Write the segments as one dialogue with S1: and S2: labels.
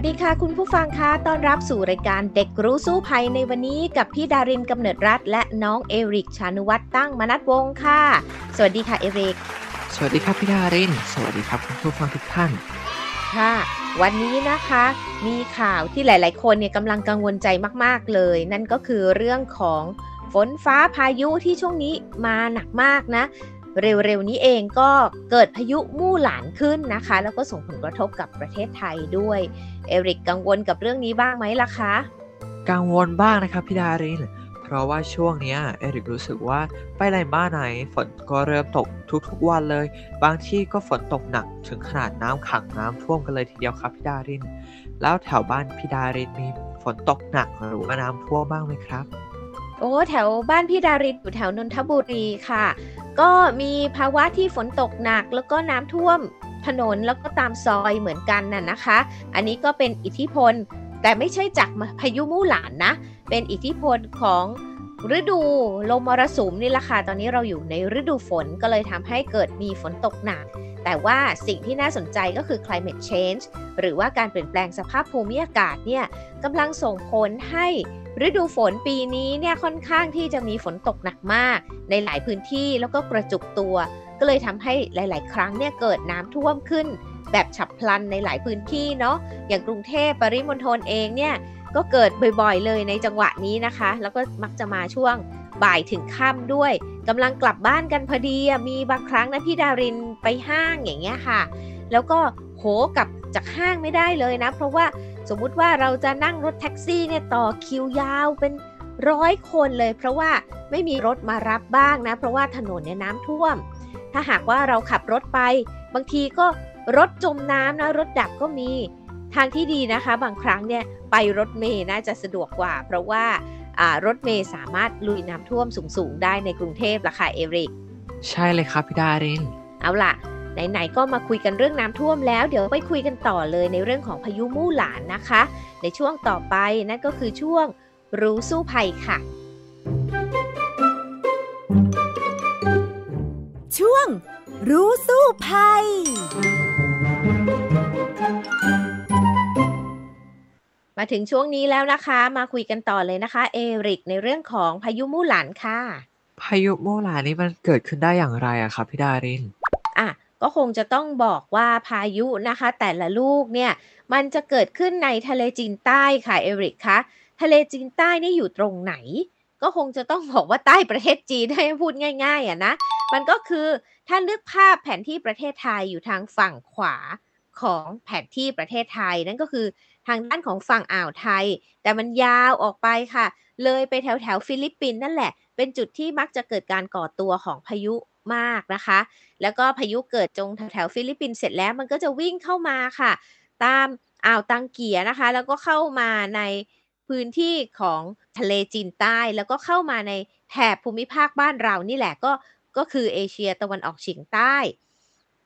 S1: วัสดีค่ะ คุณผู้ฟังคะต้อนรับสู่รายการเด็กรู้สู้ภัยในวันนี้กับพี่ดารินกำเนิดรัฐ และน้องเอริกชานุวัตรตั้งมนัดวงค่ะ สวัสดีค่ะเอริก
S2: สวัสดีครับพี่ดาริน สวัสดีครับคุณผู้ฟังทุกท่าน
S1: ค่ะ วันนี้นะคะ มีข่าวที่หลาย ๆ คนเนี่ยกำลังกังวลใจมาก ๆ เลย นั่นก็คือเรื่องของฝนฟ้าพายุที่ช่วงนี้มาหนักมากนะ เร็วๆนี้เองก็เกิดพายุมู่หลานขึ้นนะคะ แล้วก็ส่งผลกระทบกับประเทศไทยด้วย เอริกกังวลกับเรื่องนี้บ้างไหมล่ะคะ
S2: กังวลบ้างนะครับพี่ดารินเพราะว่าช่วงนี้เอริกรู้สึกว่าไปไหนบ้านไหนฝนก็เริ่มตกทุกๆวันเลย บางที่ก็ฝนตกหนักถึงขนาดน้ำขังน้ำท่วมกันเลยทีเดียวครับพี่ดาริน แล้วแถวบ้านพี่ดารินมีฝนตกหนักหรือว่าน้ำท่วมบ้างไหมครับ
S1: โอ้แถวบ้านพี่ดารินอยู่แถวนนทบุรีค่ะ ก็มีภาวะที่ฝนตกหนักแล้วก็น้ำท่วมถนนแล้วก็ตามซอยเหมือนกันน่ะนะคะ อันนี้ก็เป็นอิทธิพลแต่ไม่ใช่จากพายุมู่หลานนะ เป็นอิทธิพลของฤดูลมมรสุมนี่แหละค่ะ ตอนนี้เราอยู่ในฤดูฝนก็เลยทำให้เกิดมีฝนตกหนัก แต่ว่าสิ่งที่น่าสนใจก็คือ climate change หรือว่าการเปลี่ยนแปลงสภาพภูมิอากาศเนี่ยกำลังส่งผลให้ฤดูฝนปีนี้เนี่ยค่อนข้างที่จะมีฝนตกหนักมาก ในหลายพื้นที่แล้วก็กระจุกตัว ก็เลยทำให้หลาย ๆ ครั้งเนี่ยเกิดน้ำท่วมขึ้น แบบฉับพลันในหลายพื้นที่เนาะอย่างกรุงเทพปริมณฑลเองเนี่ยก็เกิดบ่อย ๆ เลยในจังหวะนี้นะคะ แล้วก็มักจะมาช่วง บ่ายถึงค่ำด้วยกำลังกลับบ้านกันพอดีมีบางครั้งนะพี่ดารินไปห้างอย่างเงี้ยค่ะ แล้วก็โหกลับจากห้างไม่ได้เลยนะ เพราะว่าสมมุติว่าเราจะนั่งรถแท็กซี่เนี่ยต่อคิวยาวเป็นร้อยคนเลย เพราะว่าไม่มีรถมารับบ้างนะ เพราะว่าถนนเนี่ยน้ำท่วม ถ้าหากว่าเราขับรถไป บางทีก็รถจมน้ำนะรถดับก็มีทางที่ดีนะคะ บางครั้งเนี่ยไปรถเมย์น่าจะสะดวกกว่า เพราะว่า รถเมย์สามารถลุยน้ำท่วมสูงๆ ได้ในกรุงเทพละค่ะเอริก
S2: ใช่เลยครับพี่ดาริน
S1: เอาล่ะ ไหนๆ ก็มาคุยกันเรื่องน้ำท่วมแล้ว เดี๋ยวไปคุยกันต่อเลยในเรื่องของพายุมู่หลานนะคะ ในช่วงต่อไปนั่นก็คือช่วงรู้สู้ภัยค่ะ
S3: ช่วงรู้สู้ภัย
S1: มาถึงช่วงนี้แล้วนะคะ มาคุยกันต่อเลยนะคะ เอริกในเรื่องของพายุมู่หลานค่ะ
S2: พายุมู่หลานนี้มันเกิดขึ้นได้อย่างไรอะครับพี่ดาริน
S1: อะก็คงจะต้องบอกว่าพายุนะคะ แต่ละลูกเนี่ยมันจะเกิดขึ้นในทะเลจีนใต้ค่ะเอริกคะทะเลจีนใต้นี่อยู่ตรงไหน ก็คงจะต้องบอกว่าใต้ประเทศจีนให้พูดง่ายๆอะนะมันก็คือถ้านึกภาพแผนที่ประเทศไทยอยู่ทางฝั่งขวา ของแผนที่ประเทศไทย นั่นก็คือทางด้านของฝั่งอ่าวไทย แต่มันยาวออกไปค่ะ เลยไปแถวแถวฟิลิปปินส์นั่นแหละ เป็นจุดที่มักจะเกิดการก่อตัวของพายุมากนะคะ แล้วก็พายุเกิดตรงแถวฟิลิปปินส์เสร็จแล้วมันก็จะวิ่งเข้ามาค่ะ ตามอ่าวตังเกียนะคะ แล้วก็เข้ามาในพื้นที่ของทะเลจีนใต้ แล้วก็เข้ามาในแถบภูมิภาคบ้านเรานี่แหละก็ก็คือเอเชียตะวันออกเฉียงใต้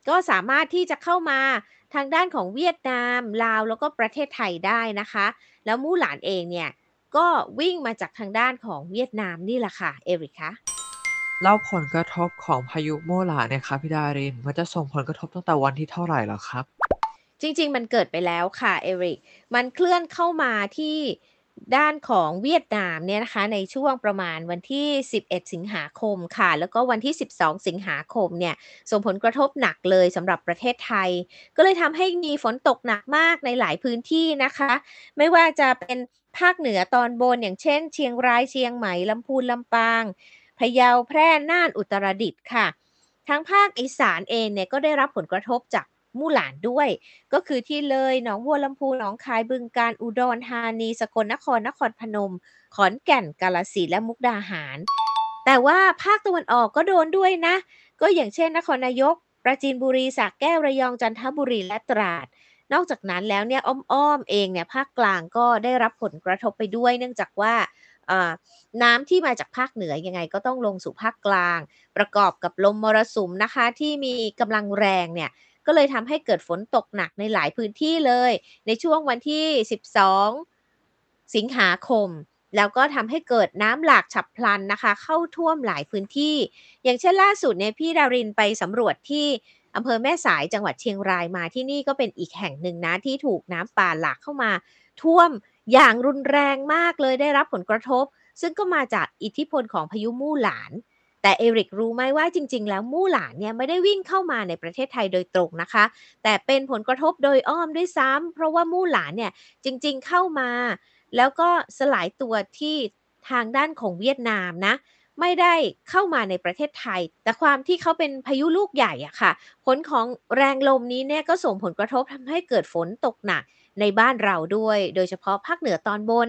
S1: ก็สามารถที่จะเข้ามา ทางด้านของเวียดนาม ลาวแล้วก็ประเทศไทยได้นะคะ แล้วมู่หลานเองเนี่ยก็วิ่งมาจากทางด้านของเวียดนามนี่แหละค่ะ เอริคะ
S2: เล่าผลกระทบของพายุโมหลาเนี่ยครับพี่ดาริน มันจะส่งผลกระทบตั้งแต่วันที่เท่าไหร่หรอครับ
S1: จริง ๆ มันเกิดไปแล้วค่ะ เอริก มันเคลื่อนเข้ามาที่ ด้านของเวียดนามเนี่ยนะคะในช่วงประมาณวันที่ 11 สิงหาคมค่ะ แล้วก็วันที่ 12 สิงหาคมเนี่ยส่งผลกระทบหนักเลยสำหรับประเทศไทย ก็เลยทำให้มีฝนตกหนักมากในหลายพื้นที่นะคะ ไม่ว่าจะเป็นภาคเหนือตอนบนอย่างเช่น เชียงรายเชียงใหม่ลำพูนลำปางพะเยาแพร่น่านอุตรดิตถ์ค่ะ ทั้งภาคอีสานเองเนี่ยก็ได้รับผลกระทบจาก มู่หลานด้วย ก็คือที่เลยหนองบัวลำพูหนองคายบึงการอุดรธานี สกลนครนครพนม ขอนแก่นกาลสินและมุกดาหาร แต่ว่าภาคตะวันออกก็โดนด้วยนะ ก็อย่างเช่น นครนายก ประจีนบุรีสักแก้วระยองจันทบุรีและตราดนอกจากนั้นแล้วเนี่ยอ้อมๆเองเนี่ยภาคกลางก็ได้รับผลกระทบไปด้วย เนื่องจากว่าน้ำที่มาจากภาคเหนือยังไงก็ต้องลงสู่ภาคกลาง ประกอบกับลมมรสุมนะคะที่มีกำลังแรงเนี่ย ก็เลยทำให้เกิดฝนตกหนักในหลายพื้นที่เลย ในช่วงวันที่ 12 สิงหาคม แล้วก็ทำให้เกิดน้ำหลากฉับพลันนะคะ เข้าท่วมหลายพื้นที่ อย่างเช่นล่าสุดเนี่ยพี่ดารินไปสำรวจที่อำเภอแม่สายจังหวัดเชียงรายมาที่นี่ก็เป็นอีกแห่งหนึ่งนะที่ถูกน้ำป่าหลากเข้ามา ท่วมอย่างรุนแรงมากเลยได้รับผลกระทบ ซึ่งก็มาจากอิทธิพลของพายุมู่หลาน แต่เอริกรู้ไหมว่าจริง ๆ แล้วมู่หลานเนี่ยไม่ได้วิ่งเข้ามาในประเทศไทยโดยตรงนะคะ แต่เป็นผลกระทบโดยอ้อมด้วยซ้ำเพราะว่ามู่หลานเนี่ยจริง ๆ เข้ามา แล้วก็สลายตัวที่ทางด้านของเวียดนามนะไม่ได้เข้ามาในประเทศไทย แต่ความที่เขาเป็นพายุลูกใหญ่อะค่ะ ผลของแรงลมนี้เนี่ยก็ส่งผลกระทบทำให้เกิดฝนตกหนักในบ้านเราด้วย โดยเฉพาะภาคเหนือตอนบน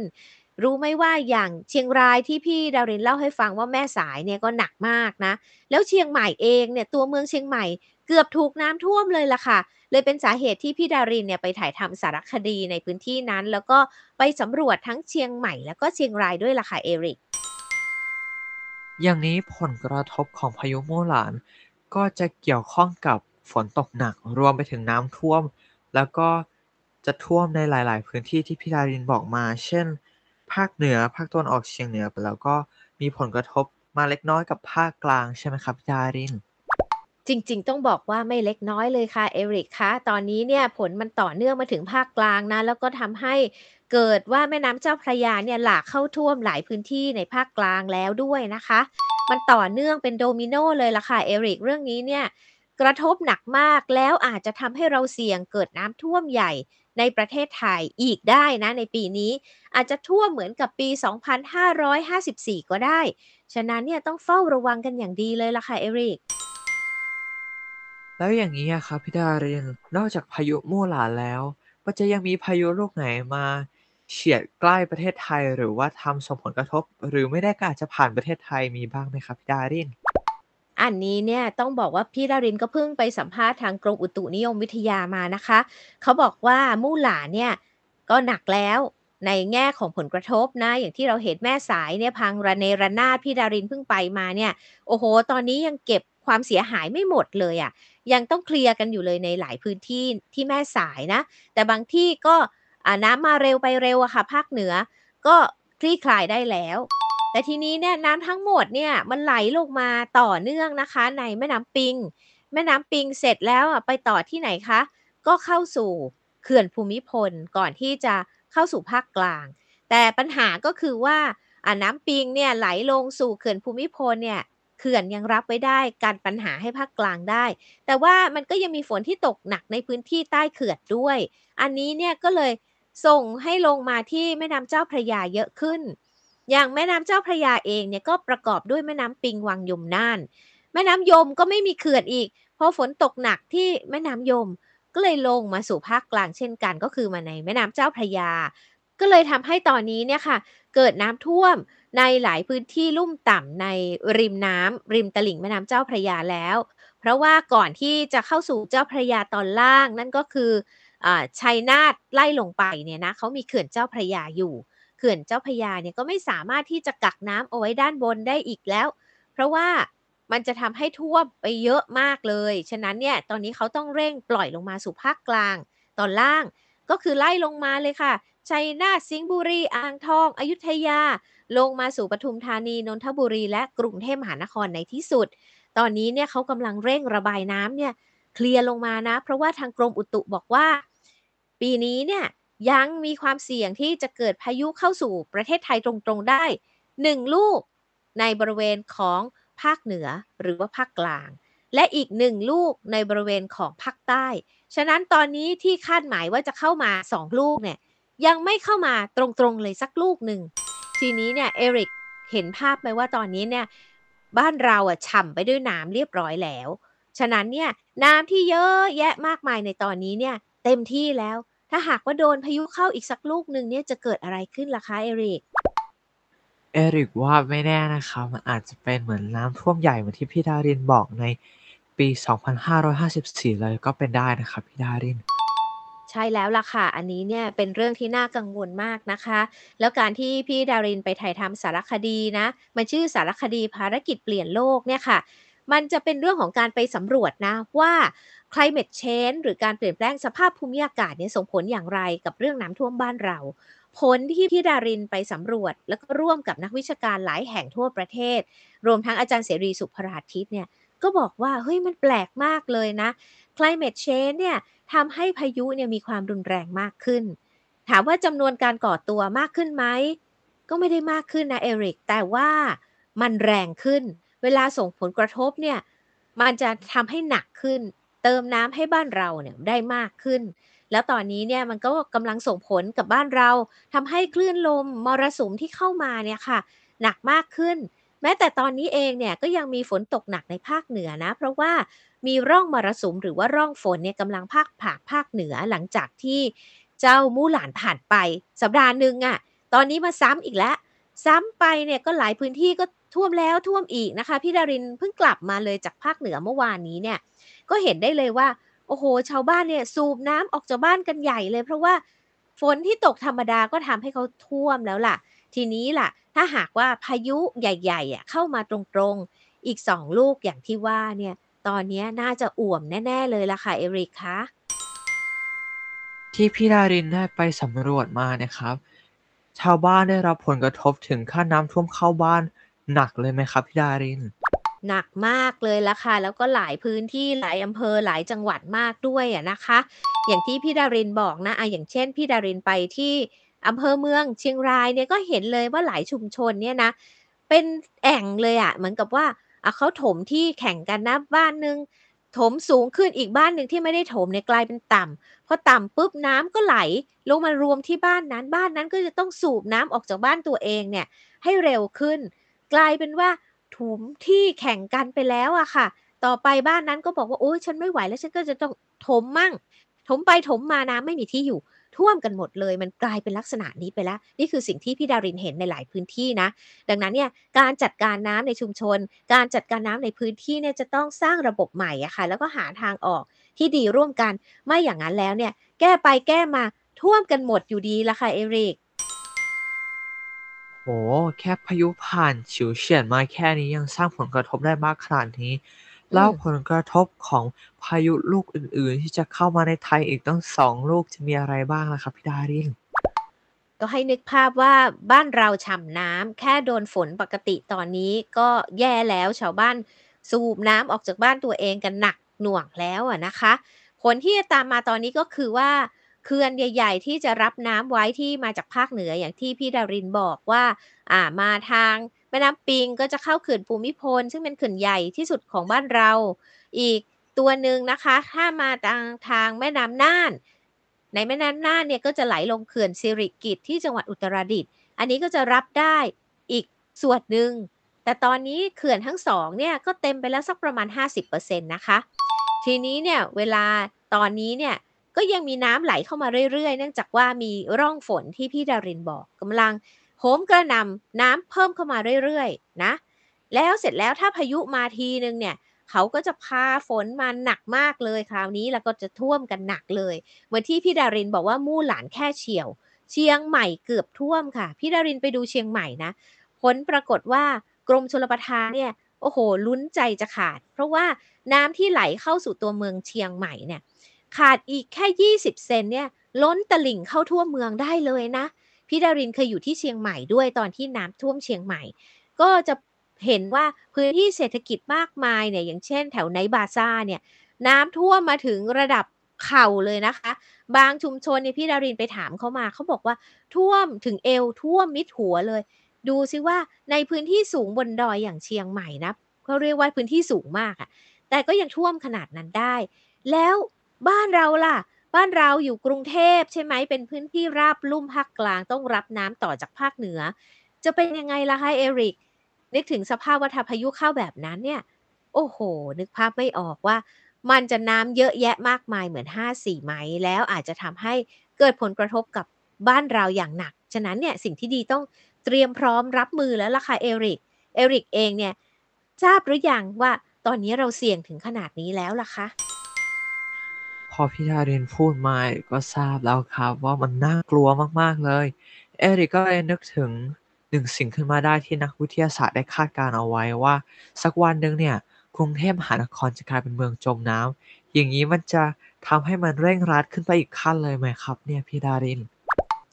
S1: รู้ไหมว่าอย่างเชียงรายที่พี่ดารินเล่าให้ฟังว่าแม่สายเนี่ยก็หนักมากนะ แล้วเชียงใหม่เองเนี่ยตัวเมืองเชียงใหม่เกือบถูกน้ำท่วมเลยล่ะค่ะ เลยเป็นสาเหตุที่พี่ดารินเนี่ยไปถ่ายทำสารคดีในพื้นที่นั้น แล้วก็ไปสำรวจทั้งเชียงใหม่แล้วก็เชียงรายด้วยล่ะค่ะเอริก
S2: อย่างนี้ผลกระทบของพายุมู่หลาน ก็จะเกี่ยวข้องกับฝนตกหนักรวมไปถึงน้ำท่วม แล้วก็จะท่วมในหลาย ๆ พื้นที่ที่พี่ดารินบอกมา เช่น ภาคเหนือ ภาคตะวันออกเฉียงเหนือแล้วก็มีผลกระทบมาเล็กน้อยกับภาคกลางใช่ไหมครับพี่ดาริน
S1: จริง ๆ ต้องบอกว่าไม่เล็กน้อยเลยค่ะเอริกคะตอนนี้เนี่ยผลมันต่อเนื่องมาถึงภาคกลางนะ แล้วก็ทำให้เกิดว่าแม่น้ำเจ้าพระยาเนี่ยหลากเข้าท่วมหลายพื้นที่ในภาคกลางแล้วด้วยนะคะ มันต่อเนื่องเป็นโดมิโนเลยล่ะค่ะเอริกเรื่องนี้เนี่ยกระทบหนักมากแล้วอาจจะทำให้เราเสี่ยงเกิดน้ำท่วมใหญ่ ในประเทศไทยอีกได้นะในปีนี้ อาจจะทั่วเหมือนกับปี 2554 ก็ได้ ฉะนั้นเนี่ยต้องเฝ้าระวังกันอย่างดีเลยล่ะค่ะเอริก
S2: แล้วอย่างนี้ครับพี่ดารินนอกจากพายุมู่หลานแล้วก็จะยังมีพายุลูกไหนมาเฉียดใกล้ประเทศไทยหรือว่าทำส่งผลกระทบ หรือไม่ได้ก็อาจจะผ่านประเทศไทยมีบ้างไหมครับพี่ดาริน
S1: อันนี้เนี่ยต้องบอกว่าพี่ดารินก็เพิ่งไปสัมภาษณ์ทางกรมอุตุนิยมวิทยามานะคะ เขาบอกว่ามู่หลาเนี่ยก็หนักแล้วในแง่ของผลกระทบนะ อย่างที่เราเห็นแม่สายเนี่ยพังระเนระนาดพี่ดารินเพิ่งไปมาเนี่ย โอ้โห ตอนนี้ยังเก็บความเสียหายไม่หมดเลยอะ่ะ ยังต้องเคลียร์กันอยู่เลยในหลายพื้นที่ที่แม่สายนะ แต่บางที่ก็น้ำมาเร็วไปเร็วอะค่ะ ภาคเหนือ ก็คลี่คลายได้แล้ว แต่ทีนี้เนี่ยน้ำทั้งหมดเนี่ยมันไหลลงมาต่อเนื่องนะคะ ในแม่น้ำปิง แม่น้ำปิงเสร็จแล้วไปต่อที่ไหนคะ ก็เข้าสู่เขื่อนภูมิพลก่อนที่จะเข้าสู่ภาคกลาง แต่ปัญหาก็คือว่าน้ำปิงเนี่ยไหลลงสู่เขื่อนภูมิพลเนี่ยเขื่อนยังรับไว้ได้การปัญหาให้ภาคกลางได้ แต่ว่ามันก็ยังมีฝนที่ตกหนักในพื้นที่ใต้เขื่อนด้วย อันนี้เนี่ยก็เลยส่งให้ลงมาที่แม่น้ำเจ้าพระยาเยอะขึ้น อย่างแม่น้ำเจ้าพระยาเองเนี่ยก็ประกอบด้วยแม่น้ำปิงวังยมน่าน แม่น้ำยมก็ไม่มีเขื่อนอีก เพราะฝนตกหนักที่แม่น้ำยม ก็เลยลงมาสู่ภาคกลางเช่นกัน ก็คือมาในแม่น้ำเจ้าพระยา ก็เลยทำให้ตอนนี้เนี่ยค่ะ เกิดน้ำท่วมในหลายพื้นที่ลุ่มต่ำในริมน้ำริมตลิ่งแม่น้ำเจ้าพระยาแล้ว เพราะว่าก่อนที่จะเข้าสู่เจ้าพระยาตอนล่างนั่นก็คือชัยนาทไล่ลงไปเนี่ยนะเขามีเขื่อนเจ้าพระยาอยู่ ขื่อนเจ้าพยาเนี่ยก็ไม่สามารถที่จะกักน้ำเอาไว้ด้านบนได้อีกแล้ว เพราะว่ามันจะทำให้ท่วมไปเยอะมากเลย ฉะนั้นเนี่ยตอนนี้เขาต้องเร่งปล่อยลงมาสู่ภาคกลาง ตอนล่าง ก็คือไล่ลงมาเลยค่ะ ชัยนาทสิงห์บุรี อ่างทอง อยุธยา ลงมาสู่ปทุมธานี นนทบุรี และกรุงเทพมหานครในที่สุด ตอนนี้เนี่ยเขากำลังเร่งระบายน้ำเนี่ยเคลียร์ลงมานะ เพราะว่าทางกรมอุตุบอกว่า ปีนี้เนี่ย ยัง มีความเสี่ยงที่จะเกิดพายุเข้าสู่ประเทศไทยตรงๆได้ 1 ลูกในบริเวณของภาคเหนือหรือว่าภาคกลาง และอีกหนึ่งลูกในบริเวณของภาคใต้ ฉะนั้นตอนนี้ที่คาดหมายว่าจะเข้ามา 2 ลูกเนี่ยยังไม่เข้ามาตรงๆเลยสักลูกหนึ่ง ทีนี้เนี่ยเอริกเห็นภาพไหมว่าตอนนี้เนี่ยบ้านเราอะฉ่ำไปด้วยน้ำเรียบร้อยแล้ว ฉะนั้นเนี่ยน้ำที่เยอะแยะมากมายในตอนนี้เนี่ยเต็มที่แล้ว ถ้าหากว่าโดนพายุเข้าอีกสักลูกหนึ่งเนี่ยจะเกิดอะไรขึ้นล่ะคะเอริก
S2: เอริกว่าไม่แน่นะคะมันอาจจะเป็นเหมือนน้ำท่วมใหญ่เหมือนที่พี่ดารินบอกในปี 2554 เลยก็เป็นได้นะครับพี่ดาริน
S1: ใช่แล้วล่ะค่ะ อันนี้เนี่ยเป็นเรื่องที่น่ากังวลมากนะคะ แล้วการที่พี่ดารินไปถ่ายทำสารคดีนะมันชื่อสารคดีภารกิจเปลี่ยนโลกเนี่ยค่ะ มันจะเป็นเรื่องของการไปสำรวจนะว่า climate change หรือการเปลี่ยนแปลงสภาพภูมิอากาศเนี่ยส่งผลอย่างไรกับเรื่องน้ำท่วมบ้านเรา ผลที่พี่ดารินไปสำรวจ แล้วก็ร่วมกับนักวิชาการหลายแห่งทั่วประเทศ รวมทั้งอาจารย์เสรีสุภราทิตเนี่ยก็บอกว่าเฮ้ยมันแปลกมากเลยนะ climate change เนี่ยทำให้พายุเนี่ยมีความรุนแรงมากขึ้น ถามว่าจำนวนการก่อตัวมากขึ้นไหมก็ไม่ได้มากขึ้นนะเอริก แต่ว่ามันแรงขึ้น เวลาส่งผลกระทบเนี่ยมันจะทำให้หนักขึ้น เติมน้ำให้บ้านเราเนี่ยได้มากขึ้น แล้วตอนนี้เนี่ยมันก็กำลังส่งผลกับบ้านเราทำให้คลื่นลมมรสุมที่เข้ามาเนี่ยค่ะ หนักมากขึ้น แม้แต่ตอนนี้เองเนี่ยก็ยังมีฝนตกหนักในภาคเหนือนะ เพราะว่ามีร่องมรสุมหรือว่าร่องฝนเนี่ยกำลังพากผ่าภาคเหนือหลังจากที่เจ้ามู่หลานผ่านไป สัปดาห์หนึ่งอะ่ะตอนนี้มาซ้ำอีกแล้ว ซ้ำไปเนี่ยก็หลายพื้นที่ก็ท่วมแล้วท่วมอีกนะคะ พี่ดารินเพิ่งกลับมาเลยจากภาคเหนือเมื่อวานนี้เนี่ย ก็เห็นได้เลยว่า โอ้โห ชาวบ้านเนี่ยสูบน้ำออกจากบ้านกันใหญ่เลย เพราะว่าฝนที่ตกธรรมดาก็ทำให้เขาท่วมแล้วล่ะ ทีนี้ล่ะ ถ้าหากว่าพายุใหญ่ๆอะเข้ามาตรงๆ อีกสองลูกอย่างที่ว่าเนี่ย ตอนนี้น่าจะอ่วมแน่ๆเลยล่ะค่ะเอริกคะ
S2: ที่พี่ดารินได้ไปสำรวจมานะครับ ชาวบ้านได้รับผลกระทบถึงขั้นน้ำท่วมเข้าบ้านหนักเลยไหมครับพี่ดาริน
S1: หนักมากเลยละค่ะ แล้วก็หลายพื้นที่หลายอำเภอหลายจังหวัดมากด้วยอะนะคะ อย่างที่พี่ดารินบอกนะอะอย่างเช่นพี่ดารินไปที่อำเภอเมืองเชียงรายเนี่ยก็เห็นเลยว่าหลายชุมชนเนี่ยนะ เป็นแอ่งเลยอะเหมือนกับว่าเขาถมที่แข่งกันนะบ้านนึงถมสูงขึ้นอีกบ้านหนึ่งที่ไม่ได้ถมเนี่ยกลายเป็นต่ำพอต่ำปุ๊บน้ำก็ไหลลงมารวมที่บ้านนั้น บ้านนั้นก็จะต้องสูบน้ำออกจากบ้านตัวเองเนี่ยให้เร็วขึ้น กลายเป็นว่า ถมที่แข่งกันไปแล้วอะค่ะ ต่อไปบ้านนั้นก็บอกว่าโอ้ยฉันไม่ไหวแล้วฉันก็จะต้องถมมั่ง ถมไปถมมาน้ำไม่มีที่อยู่ท่วมกันหมดเลย มันกลายเป็นลักษณะนี้ไปแล้ว นี่คือสิ่งที่พี่ดารินเห็นในหลายพื้นที่นะ ดังนั้นเนี่ยการจัดการน้ำในชุมชน การจัดการน้ำในพื้นที่เนี่ยจะต้องสร้างระบบใหม่อะค่ะ แล้วก็หาทางออกที่ดีร่วมกัน ไม่อย่างนั้นแล้วเนี่ย แก้ไปแก้มาท่วมกันหมดอยู่ดีละค่ะเอริก
S2: โหแค่พายุผ่านฉิวเฉียดมาแค่นี้ยังสร้างผลกระทบได้มากขนาดนี้แล้วผลกระทบของพายุลูกอื่น ๆ ที่จะเข้ามาในไทยอีกตั้งสองลูกจะมีอะไรบ้างล่ะครับพี่ดาริน
S1: ก็ให้นึกภาพว่าบ้านเราฉ่ำน้ำแค่โดนฝนปกติตอนนี้ก็แย่แล้วชาวบ้านสูบน้ำออกจากบ้านตัวเองกันหนักหน่วงแล้วอะนะคะ ผลที่จะตามมาตอนนี้ก็คือว่า เขื่อนใหญ่ ๆ ที่จะรับน้ำไว้ที่มาจากภาคเหนืออย่างที่พี่ดารินบอกว่าอ่ามาทางแม่น้ำปิงก็จะเข้าเขื่อนภูมิพล ซึ่งเป็นเขื่อนใหญ่ที่สุดของบ้านเรา อีกตัวหนึ่งนะคะ ถ้ามาทางทางแม่น้ำน่าน ในแม่น้ำน่านเนี่ยก็จะไหลลงเขื่อนสิริกิตที่จังหวัดอุตรดิตถ์อันนี้ก็จะรับได้อีกส่วนหนึ่งแต่ตอนนี้เขื่อนทั้งสองเนี่ยก็เต็มไปแล้วสักประมาณ 50%นะคะ ทีนี้เนี่ยเวลาตอนนี้เนี่ย ก็ยังมีน้ำไหลเข้ามาเรื่อยๆ เนื่องจากว่ามีร่องฝนที่พี่ดารินบอกกำลังโหมกระน่ำน้ำเพิ่มเข้ามาเรื่อยๆ นะ แล้วเสร็จแล้วถ้าพายุมาทีนึงเนี่ยเขาก็จะพาฝนมาหนักมากเลยคราวนี้แล้วก็จะท่วมกันหนักเลยเหมือนที่พี่ดารินบอกว่ามู่หลานแค่เฉียว เชียงใหม่เกือบท่วมค่ะ พี่ดารินไปดูเชียงใหม่นะ ผลปรากฏว่ากรมชลประทานเนี่ยโอ้โหลุ้นใจจะขาด เพราะว่าน้ำที่ไหลเข้าสู่ตัวเมืองเชียงใหม่เนี่ย ขาดอีกแค่ 20 เซนเนี่ย ล้นตลิ่งเข้าทั่วเมืองได้เลยนะ พี่ดารินเคยอยู่ที่เชียงใหม่ด้วยตอนที่น้ำท่วมเชียงใหม่ ก็จะเห็นว่าพื้นที่เศรษฐกิจมากมายเนี่ยอย่างเช่นแถวไนบาซ่าเนี่ย น้ำท่วมมาถึงระดับเข่าเลยนะคะ บางชุมชนเนี่ยพี่ดารินไปถามเขามาเขาบอกว่าท่วมถึงเอวท่วมมิดหัวเลย ดูซิว่าในพื้นที่สูงบนดอยอย่างเชียงใหม่นะเขาเรียกว่าพื้นที่สูงมากอะแต่ก็ยังท่วมขนาดนั้นได้ แล้ว บ้านเราล่ะ บ้านเราอยู่กรุงเทพใช่ไหมเป็นพื้นที่ราบลุ่มภาคกลางต้องรับน้ำต่อจากภาคเหนือ จะเป็นยังไงล่ะคะเอริก นึกถึงสภาพวัฏพายุเข้าแบบนั้นเนี่ย โอ้โห นึกภาพไม่ออกว่า มันจะน้ำเยอะแยะมากมายเหมือน 5 4ไหมแล้วอาจจะทำให้เกิดผลกระทบกับบ้านเราอย่างหนัก ฉะนั้นเนี่ยสิ่งที่ดีต้องเตรียมพร้อมรับมือแล้วล่ะค่ะเอริก เอริกเองเนี่ยทราบหรือยังว่าตอนนี้เราเสี่ยงถึงขนาดนี้แล้วล่ะคะ
S2: พอพี่ดารินพูดมาก็ทราบแล้วครับว่ามันน่ากลัวมากๆเลย เอริกก็เลยนึกถึงหนึ่งสิ่งขึ้นมาได้ที่นักวิทยาศาสตร์ได้คาดการเอาไว้ว่า สักวันหนึ่งเนี่ยกรุงเทพมหานครจะกลายเป็นเมืองจมน้ำอย่างนี้มันจะทำให้มันเร่งรัดขึ้นไปอีกขั้นเลยไหมครับ เนี่ยพี่ดาริน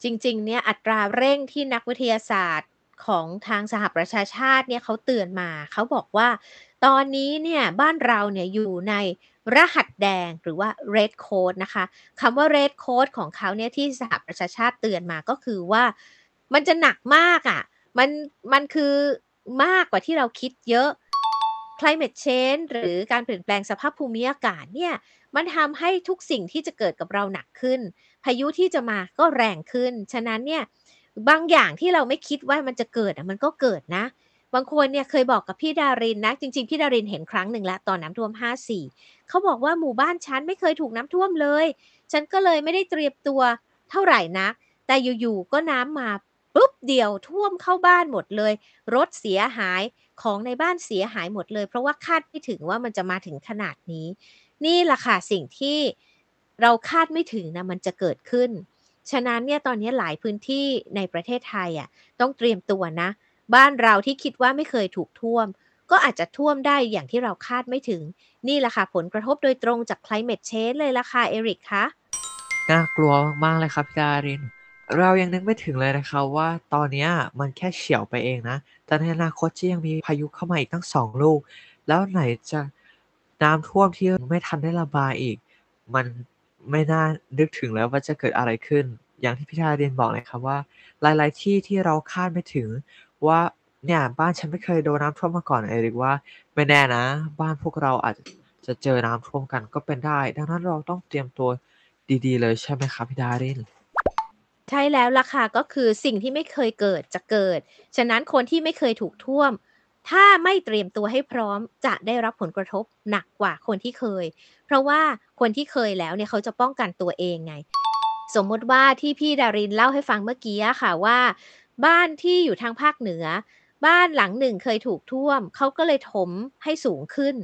S1: จริงๆ เนี่ยอัตราเร่งที่นักวิทยาศาสตร์ของทางสหประชาชาติเนี่ยเขาเตือนมา เขาบอกว่า ตอนนี้เนี่ยบ้านเราเนี่ยอยู่ใน รหัสแดงหรือว่า red code นะคะคำว่า red code ของเขาเนี่ยที่สหประชาชาติเตือนมาก็คือว่ามันจะหนักมากอะ่ะมันมันคือมากกว่าที่เราคิดเยอะ climate change หรือการเปลี่ยนแปลงสภาพภูมิอากาศเนี่ยมันทำให้ทุกสิ่งที่จะเกิดกับเราหนักขึ้น พายุที่จะมาก็แรงขึ้น ฉะนั้นเนี่ยบางอย่างที่เราไม่คิดว่ามันจะเกิดมันก็เกิดนะ บางคนเนี่ยเคยบอกกับพี่ดารินนะ จริงๆ พี่ดารินเห็นครั้งหนึ่งแล้วตอนน้ำท่วม 54 เขาบอกว่าหมู่บ้านฉันไม่เคยถูกน้ำท่วมเลย ฉันก็เลยไม่ได้เตรียมตัวเท่าไหร่นะ แต่อยู่ๆก็น้ำมาปุ๊บเดียวท่วมเข้าบ้านหมดเลย รถเสียหายของในบ้านเสียหายหมดเลย เพราะว่าคาดไม่ถึงว่ามันจะมาถึงขนาดนี้ นี่แหละค่ะสิ่งที่เราคาดไม่ถึงนะมันจะเกิดขึ้น ฉะนั้นเนี่ยตอนนี้หลายพื้นที่ในประเทศไทยอะต้องเตรียมตัวนะ บ้านเราที่คิดว่าไม่เคยถูกท่วม ก็อาจจะท่วมได้อย่างที่เราคาดไม่ถึง นี่แหละค่ะผลกระทบโดยตรงจาก climate change เลยล่ะค่ะเอริกคะ
S2: น่ากลัวมากๆเลยครับพี่ดาริน เรายังนึกไม่ถึงเลยนะครับว่าตอนนี้มันแค่เฉียวไปเองนะ แต่ในอนาคตจะยังมีพายุเข้ามาอีกตั้งสองลูก แล้วไหนจะน้ำท่วมที่ไม่ทันได้ระบายอีก มันไม่น่านึกถึงแล้วว่าจะเกิดอะไรขึ้น อย่างที่พี่ดารินบอกเลยครับว่า หลาย ๆ ที่ที่เราคาดไม่ถึง ว่าเนี่ยบ้านฉันไม่เคยโดนน้ำท่วมมาก่อนเอริกว่าไม่แน่นะ บ้านพวกเราอาจจะเจอน้ำท่วมกันก็เป็นได้ ดังนั้นเราต้องเตรียมตัวดีๆ เลยใช่ไหมครับพี่ดาริน
S1: ใช่แล้วล่ะค่ะก็คือสิ่งที่ไม่เคยเกิดจะเกิด ฉะนั้นคนที่ไม่เคยถูกท่วม ถ้าไม่เตรียมตัวให้พร้อมจะได้รับผลกระทบหนักกว่าคนที่เคย เพราะว่าคนที่เคยแล้วเนี่ยเขาจะป้องกันตัวเองไง สมมติว่าที่พี่ดารินเล่าให้ฟังเมื่อกี้ค่ะว่า บ้านที่อยู่ทางภาคเหนือ บ้านหลังหนึ่งเคยถูกท่วม เขาก็เลยถมให้สูงขึ้น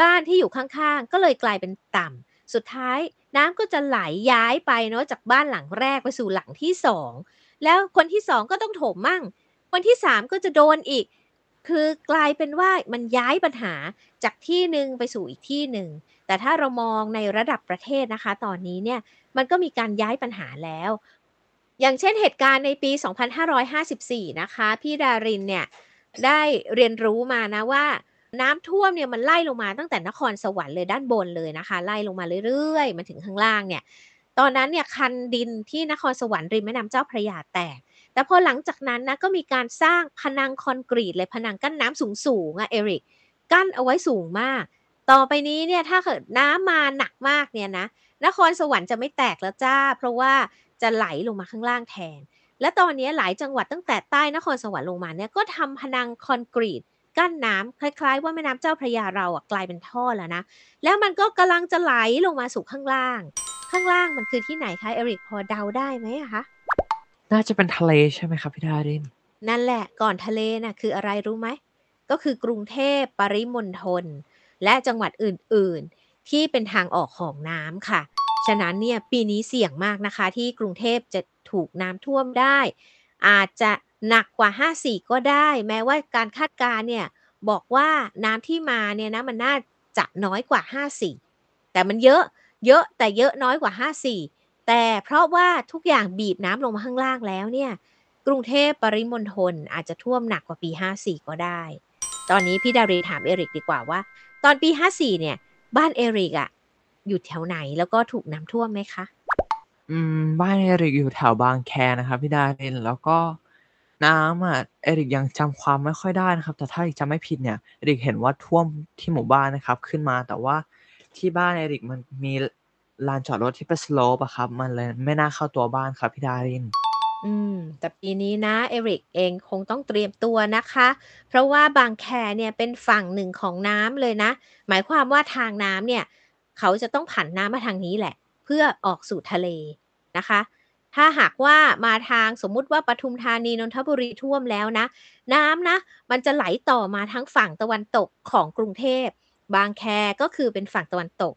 S1: บ้านที่อยู่ข้างๆ ก็เลยกลายเป็นต่ำ สุดท้ายน้ำก็จะไหลย้ายไปเนาะจากบ้านหลังแรกไปสู่หลังที่สอง แล้วคนที่สองก็ต้องถมมั่ง คนที่สามก็จะโดนอีก คือกลายเป็นว่ามันย้ายปัญหาจากที่หนึ่งไปสู่อีกที่หนึ่ง แต่ถ้าเรามองในระดับประเทศนะคะ ตอนนี้เนี่ยมันก็มีการย้ายปัญหาแล้ว อย่างเช่นเหตุการณ์ในปี 2554 นะคะ พี่ดารินเนี่ยได้เรียนรู้มานะว่าน้ำท่วมเนี่ยมันไล่ลงมาตั้งแต่นครสวรรค์เลยด้านบนเลยนะคะ ไล่ลงมาเรื่อยๆมาถึงข้างล่างเนี่ยตอนนั้นเนี่ยคันดินที่นครสวรรค์ริมแม่น้ำเจ้าพระยาแตก แต่พอหลังจากนั้นนะก็มีการสร้างพนังคอนกรีตเลยพนังกั้นน้ำสูงๆอะเอริกกั้นเอาไว้สูงมาก ต่อไปนี้เนี่ยถ้าเกิดน้ำมาหนักมากเนี่ยนะนครสวรรค์จะไม่แตกแล้วจ้า เพราะว่า จะไหลลงมาข้างล่างแทน และตอนนี้หลายจังหวัดตั้งแต่ใต้นครสวรรค์ลงมาเนี่ยก็ทำพนังคอนกรีตกั้นน้ำคล้าย ๆ ว่าแม่น้ำเจ้าพระยาเราอะกลายเป็นท่อแล้วนะ แล้วมันก็กำลังจะไหลลงมาสู่ข้างล่าง ข้างล่างมันคือที่ไหนคะเอริกพอเดาได้ไหมคะ
S2: น่าจะเป็นทะเลใช่ไหมครับพี่ดาริน
S1: นั่นแหละก่อนทะเลน่ะคืออะไรรู้ไหมก็คือกรุงเทพปริมณฑลและจังหวัดอื่นๆ ที่เป็นทางออกของน้ำค่ะ ฉะนั้นเนี่ยปีนี้เสี่ยงมากนะคะ ที่กรุงเทพจะถูกน้ำท่วมได้ อาจจะหนักกว่า 54 ก็ได้ แม้ว่าการคาดการเนี่ยบอกว่าน้ำที่มาเนี่ยนะมันน่าจะน้อยกว่า 54 แต่มันเยอะเยอะแต่เยอะน้อยกว่า 54 แต่เพราะว่าทุกอย่างบีบน้ำลงมาข้างล่างแล้วเนี่ยกรุงเทพปริมณฑลอาจจะท่วมหนักกว่าปี 54 ก็ได้ ตอนนี้พี่ดารินถามเอริกดีกว่าว่า ตอนปี 54 เนี่ย บ้านเอริกอะ อยู่แถวไหนแล้วก็ถูกน้ำท่วมไหมคะ
S2: อืม บ้านเอริกอยู่แถวบางแคนะครับพี่ดารินแล้วก็น้ำอะเอริกยังจำความไม่ค่อยได้นะครับ แต่ถ้าเอริกจำไม่ผิดเนี่ยเอริกเห็นว่าท่วมที่หมู่บ้านนะครับ ขึ้นมาแต่ว่าที่บ้านเอริกมันมีลานจอดรถที่เป็น slope อะครับ มันเลยไม่น่าเข้าตัวบ้านครับพี่ดาริน
S1: อืม แต่ปีนี้นะเอริกเองคงต้องเตรียมตัวนะคะ เพราะว่าบางแคเนี่ยเป็นฝั่งหนึ่งของน้ำเลยนะ หมายความว่าทางน้ำเนี่ย เขาจะต้องผันน้ำมาทางนี้แหละ เพื่อออกสู่ทะเลนะคะ ถ้าหากว่ามาทางสมมุติว่าปทุมธานีนนทบุรีท่วมแล้วนะ น้ำนะ มันจะไหลต่อมาทั้งฝั่งตะวันตกของกรุงเทพ บางแคก็คือเป็นฝั่งตะวันตก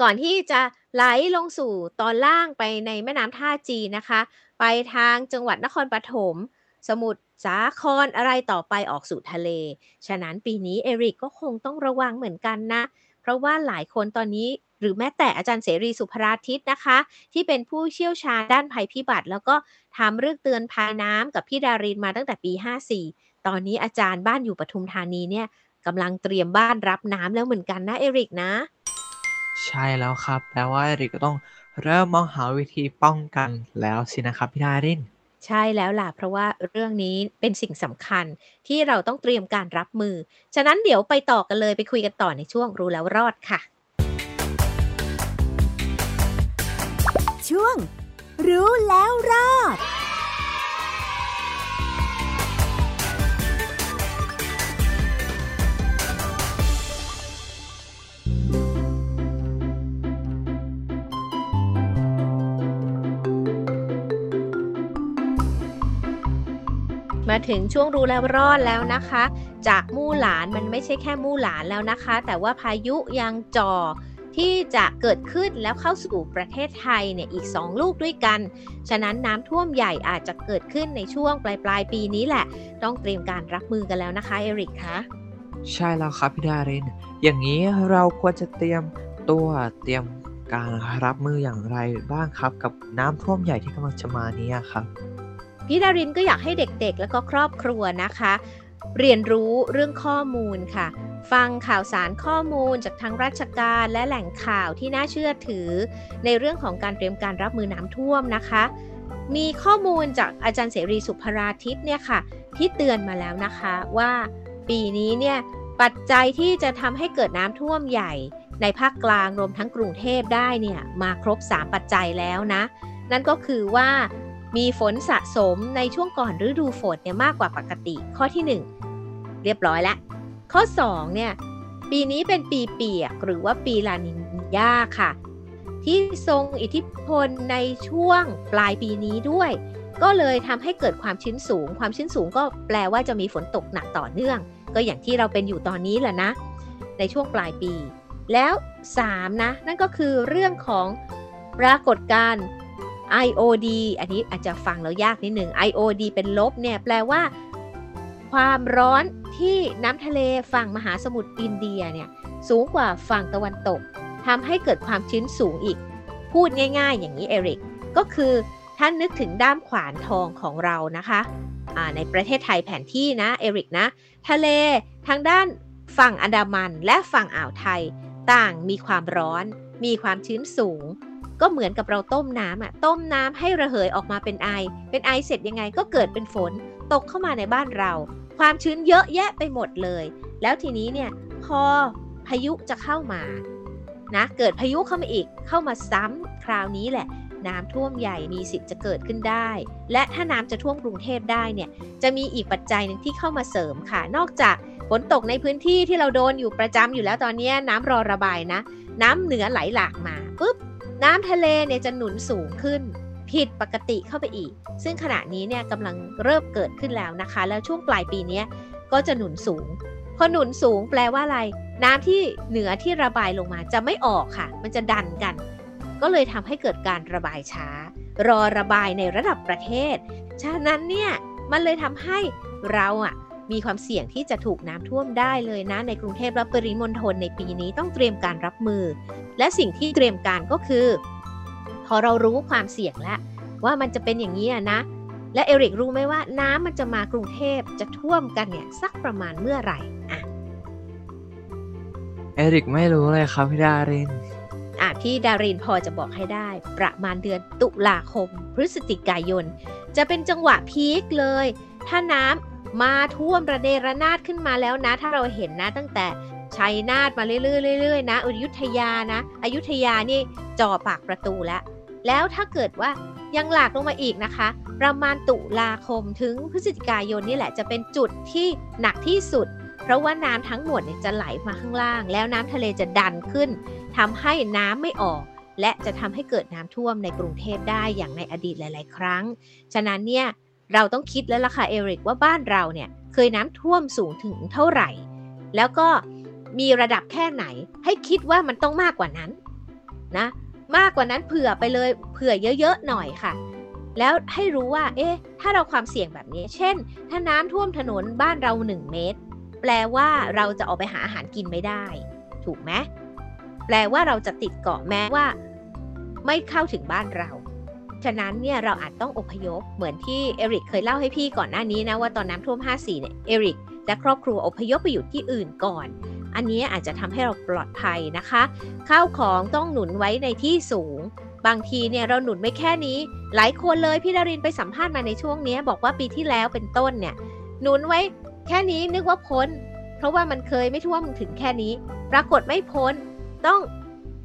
S1: ก่อนที่จะไหลลงสู่ตอนล่างไปในแม่น้ำท่าจีนะคะ ไปทางจังหวัดนครปฐมสมุทรสาครอะไรต่อไปออกสู่ทะเล ฉะนั้นปีนี้เอริกก็คงต้องระวังเหมือนกันนะ ราะว่าหลายคนตอนนี้หรือแม้แต่อาจารย์เสรีสุภราทิตนะคะ ที่เป็นผู้เชี่ยวชาญด้านภัยพิบัติ แล้วก็ทำเรื่องเตือนภัยน้ำกับพี่ดารินมาตั้งแต่ปี 54 ตอนนี้อาจารย์บ้านอยู่ปทุมธานีเนี่ยกำลังเตรียมบ้านรับน้ำแล้วเหมือนกันนะเอริกนะ
S2: ใช่แล้วครับแปลว่าเอริกก็ต้องเริ่มมองหาวิธีป้องกันแล้วสินะครับพี่ดาริน
S1: ใช่แล้วล่ะ เพราะว่าเรื่องนี้เป็นสิ่งสำคัญที่เราต้องเตรียมการรับมือ ฉะนั้นเดี๋ยวไปต่อกันเลยไปคุยกันต่อในช่วงรู้แล้วรอดค่ะ
S3: ช่วง รู้แล้วรอด
S1: ถึงช่วงรู้แล้วรอดแล้วนะคะ จากมู่หลานมันไม่ใช่แค่มู่หลานแล้วนะคะ แต่ว่าพายุยังจ่อที่จะเกิดขึ้นแล้วเข้าสู่ประเทศไทยเนี่ยอีก 2 ลูกด้วยกัน ฉะนั้นน้ำท่วมใหญ่อาจจะเกิดขึ้นในช่วงปลายปลายปีนี้แหละ ต้องเตรียมการรับมือกันแล้วนะคะเอริกคะ
S2: ใช่แล้วครับพี่ดาริน อย่างนี้เราควรจะเตรียมตัวเตรียมการรับมืออย่างไรบ้างครับ กับน้ำท่วมใหญ่ที่กำลังจะมานี้ครับ
S1: พี่ดารินก็อยากให้เด็กๆ แล้วก็ครอบครัวนะคะ เรียนรู้เรื่องข้อมูลค่ะ ฟังข่าวสารข้อมูลจากทางราชการและแหล่งข่าวที่น่าเชื่อถือ ในเรื่องของการเตรียมการรับมือน้ำท่วมนะคะ มีข้อมูลจากอาจารย์เสรีสุภราทิตเนี่ยค่ะที่เตือนมาแล้วนะคะว่าปีนี้เนี่ยปัจจัยที่จะทำให้เกิดน้ำท่วมใหญ่ ในภาคกลางรวมทั้งกรุงเทพได้เนี่ยมาครบ 3 ปัจจัยแล้วนะ นั่นก็คือว่า มีฝนสะสมในช่วงก่อนฤดูฝนเนี่ยมากกว่าปกติ ข้อที่ 1 เรียบร้อยแล้วข้อ2เนี่ยปีนี้เป็นปีเปียกหรือว่าปีลานินยาค่ะ ที่ทรงอิทธิพลในช่วงปลายปีนี้ด้วย ก็เลยทำให้เกิดความชื้นสูง ความชื้นสูงก็แปลว่าจะมีฝนตกหนักต่อเนื่อง ก็อย่างที่เราเป็นอยู่ตอนนี้แหละนะ ในช่วงปลายปี แล้ว 3 นะ นั่นก็คือเรื่องของปรากฏการณ์ IOD อันนี้อาจจะฟังแล้วยากนิดหนึ่ง IOD เป็นลบเนี่ยแปลว่า ความร้อนที่น้ำทะเลฝั่งมหาสมุทรอินเดียเนี่ยสูงกว่าฝั่งตะวันตกทำให้เกิดความชื้นสูงอีก พูดง่าย ๆ อย่างนี้เอริก ก็คือท่านนึกถึงด้ามขวานทองของเรานะคะในประเทศไทยแผนที่นะเอริกนะ ทะเลทางด้านฝั่งอันดามันและฝั่งอ่าวไทย ต่างมีความร้อน มีความชื้นสูง ก็เหมือนกับเราต้มน้ำอะต้มน้ำให้ระเหยออกมาเป็นไอ เป็นไอเสร็จยังไงก็เกิดเป็นฝน ตกเข้ามาในบ้านเรา ความชื้นเยอะแยะไปหมดเลย แล้วทีนี้เนี่ยพอพายุจะเข้ามานะเกิดพายุเข้ามาอีกเข้ามาซ้ำคราวนี้แหละ น้ำท่วมใหญ่มีสิทธิ์จะเกิดขึ้นได้ และถ้าน้ำจะท่วมกรุงเทพได้เนี่ยจะมีอีกปัจจัยหนึ่งที่เข้ามาเสริมค่ะ นอกจากฝนตกในพื้นที่ที่เราโดนอยู่ประจำอยู่แล้วตอนนี้น้ำรอระบายนะ น้ำเหนือไหลหลากมาปุ๊บ น้ำทะเลเนี่ยจะหนุนสูงขึ้นผิดปกติเข้าไปอีก ซึ่งขณะนี้เนี่ยกำลังเริ่มเกิดขึ้นแล้วนะคะ แล้วช่วงปลายปีนี้ก็จะหนุนสูงพอหนุนสูงแปลว่าอะไร น้ำที่เหนือที่ระบายลงมาจะไม่ออกค่ะ มันจะดันกัน ก็เลยทำให้เกิดการระบายช้า รอระบายในระดับประเทศ ฉะนั้นเนี่ยมันเลยทำให้เราอะ มีความเสี่ยงที่จะถูกน้ำท่วมได้เลยนะ ในกรุงเทพและปริมณฑลในปีนี้ต้องเตรียมการรับมือ และสิ่งที่เตรียมการก็คือ พอเรารู้ความเสี่ยงแล้วว่ามันจะเป็นอย่างนี้อะนะ และเอริกรู้ไหมว่าน้ำมันจะมากรุงเทพจะท่วมกันเนี่ยสักประมาณเมื่อไหร่อะ
S2: เอริกไม่รู้เลยครับพี่ดาริน
S1: อะพี่ดารินพอจะบอกให้ได้ ประมาณเดือนตุลาคม พฤศจิกายน จะเป็นจังหวะพีคเลย ถ้าน้ำ มาท่วมระเนระนาดขึ้นมาแล้วนะ ถ้าเราเห็นนะตั้งแต่ชัยนาทมาเรื่อยๆๆนะอยุธยานะอยุธยานี่จ่อปากประตูแล้วแล้วถ้าเกิดว่ายังหลากลงมาอีกนะคะ ประมาณตุลาคมถึงพฤศจิกายนนี่แหละจะเป็นจุดที่หนักที่สุด เพราะว่าน้ำทั้งหมดเนี่ยจะไหลมาข้างล่าง แล้วน้ำทะเลจะดันขึ้นทำให้น้ำไม่ออก และจะทำให้เกิดน้ำท่วมในกรุงเทพได้อย่างในอดีตหลาย ๆ ครั้ง ฉะนั้นเนี่ย เราต้องคิดแล้วล่ะค่ะเอริกว่าบ้านเราเนี่ยเคยน้ำท่วมสูงถึงเท่าไหร่ แล้วก็มีระดับแค่ไหน ให้คิดว่ามันต้องมากกว่านั้นนะ มากกว่านั้นเผื่อไปเลยเผื่อเยอะๆหน่อยค่ะ แล้วให้รู้ว่า เอ๊ะ ถ้าเราความเสี่ยงแบบนี้ เช่น ถ้าน้ำท่วมถนนบ้านเรา 1 เมตร แปลว่าเราจะออกไปหาอาหารกินไม่ได้ ถูกไหมแปลว่าเราจะติดเกาะแม้ว่า ไม่เข้าถึงบ้านเรา ฉะนั้นเนี่ยเราอาจต้องอพยพเหมือนที่เอริกเคยเล่าให้พี่ก่อนหน้านี้นะว่าตอนน้ำท่วม 54 เนี่ยเอริกและครอบครัวอพยพไปอยู่ที่อื่นก่อน อันนี้อาจจะทำให้เราปลอดภัยนะคะ ข้าวของต้องหนุนไว้ในที่สูง บางทีเนี่ยเราหนุนไม่แค่นี้ หลายคนเลยพี่ดารินไปสัมภาษณ์มาในช่วงนี้บอกว่าปีที่แล้วเป็นต้นเนี่ยหนุนไว้แค่นี้นึกว่าพ้น เพราะว่ามันเคยไม่ท่วมถึงแค่นี้ ปรากฏไม่พ้นต้อง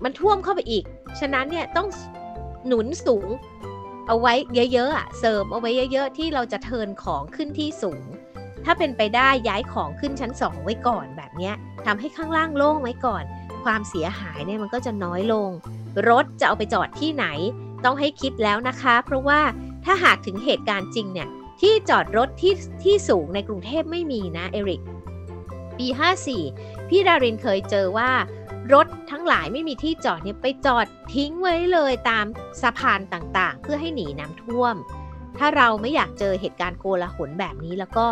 S1: มันท่วมเข้าไปอีก ฉะนั้นเนี่ยต้อง หนุนสูง เอาไว้เยอะๆอะเสริมเอาไว้เยอะ ๆ ที่เราจะเทินของขึ้นที่สูง ถ้าเป็นไปได้ย้ายของขึ้นชั้นสองไว้ก่อนแบบนี้ทำให้ข้างล่างโล่งไว้ก่อน ความเสียหายเนี่ยมันก็จะน้อยลง รถจะเอาไปจอดที่ไหน ต้องให้คิดแล้วนะคะ เพราะว่าถ้าหากถึงเหตุการณ์จริงเนี่ยที่จอดรถที่ที่สูงในกรุงเทพไม่มีนะเอริกปี 54 พี่ดารินเคยเจอว่ารถทั้งหลายไม่มีที่จอดเนี่ยไปจอดทิ้งไว้เลยตามสะพานต่างๆ เพื่อให้หนีน้ำท่วม ถ้าเราไม่อยากเจอเหตุการณ์โกลาหลแบบนี้แล้วก็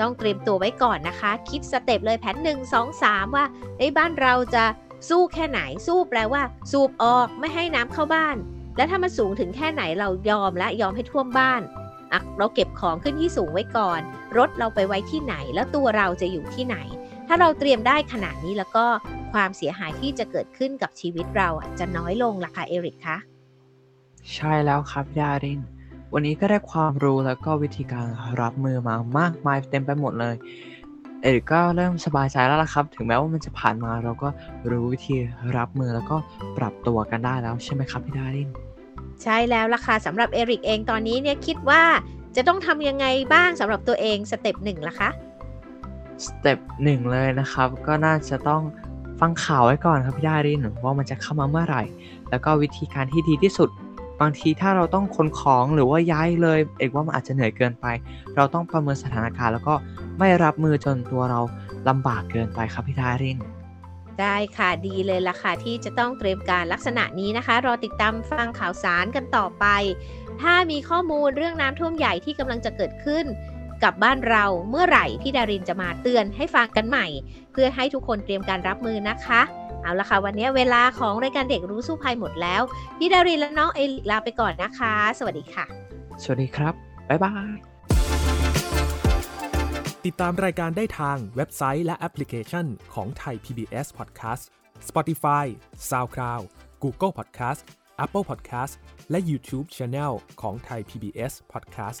S1: ต้องเตรียมตัวไว้ก่อนนะคะ คิดสเต็ปเลยแผนหนึ่งสองสามว่าในบ้านเราจะสู้แค่ไหนสู้แปลว่า สูบออกไม่ให้น้ำเข้าบ้าน แล้วถ้ามันสูงถึงแค่ไหนเรายอมและยอมให้ท่วมบ้านอะเราเก็บของขึ้นที่สูงไว้ก่อน รถเราไปไว้ที่ไหนแล้วตัวเราจะอยู่ที่ไหนาเราเตรียมได้ขนาดนี้แล้วก็ความเสียหายที่จะเกิดขึ้นกับชีวิตเราอะจะน้อยลงล่ะค่ะเอริกคะ
S2: ใช่แล้วครับพี่ดารินวันนี้ก็ได้ความรู้แล้วก็วิธีการรับมือมามากมายเต็มไปหมดเลย เอริกก็เริ่มสบายใจแล้วล่ะครับ ถึงแม้ว่ามันจะผ่านมาเราก็รู้วิธีรับมือแล้วก็ปรับตัวกันได้แล้วใช่ไหมครับพี่ดาริน
S1: ใช่แล้วล่ะค่ะสำหรับเอริกเองตอนนี้เนี่ยคิดว่าจะต้องทำยังไงบ้างสำหรับตัวเอง step หนึ่งล่ะคะ
S2: step หนึ่งเลยนะครับ ก็น่าจะต้องฟังข่าวไว้ก่อนครับพี่ดารินว่ามันจะเข้ามาเมื่อไหร่ แล้วก็วิธีการที่ดีที่สุด บางทีถ้าเราต้องขนของหรือว่าย้ายเลย เอกว่ามันอาจจะเหนื่อยเกินไป เราต้องประเมินสถานการณ์ แล้วก็ไม่รับมือจนตัวเราลำบากเกินไปครับพี่ดาริน
S1: ได้ค่ะดีเลยล่ะค่ะที่จะต้องเตรียมการลักษณะนี้นะคะ รอติดตามฟังข่าวสารกันต่อไป ถ้ามีข้อมูลเรื่องน้ำท่วมใหญ่ที่กำลังจะเกิดขึ้น กับบ้านเราเมื่อไหร่พี่ดารินจะมาเตือนให้ฟังกันใหม่ เพื่อให้ทุกคนเตรียมการรับมือนะคะ เอาละค่ะ วันนี้เวลาของรายการเด็กรู้สู้ภัยหมดแล้ว พี่ดารินและน้องเอลิลาไปก่อนนะคะ สวัสดีค่ะ
S2: สวัสดีครับ บ๊ายบาย
S4: ติดตามรายการได้ทางเว็บไซต์และแอปพลิเคชันของไทย PBS Podcast Spotify SoundCloud Google Podcast Apple Podcast และ YouTube Channel ของไทย PBS Podcast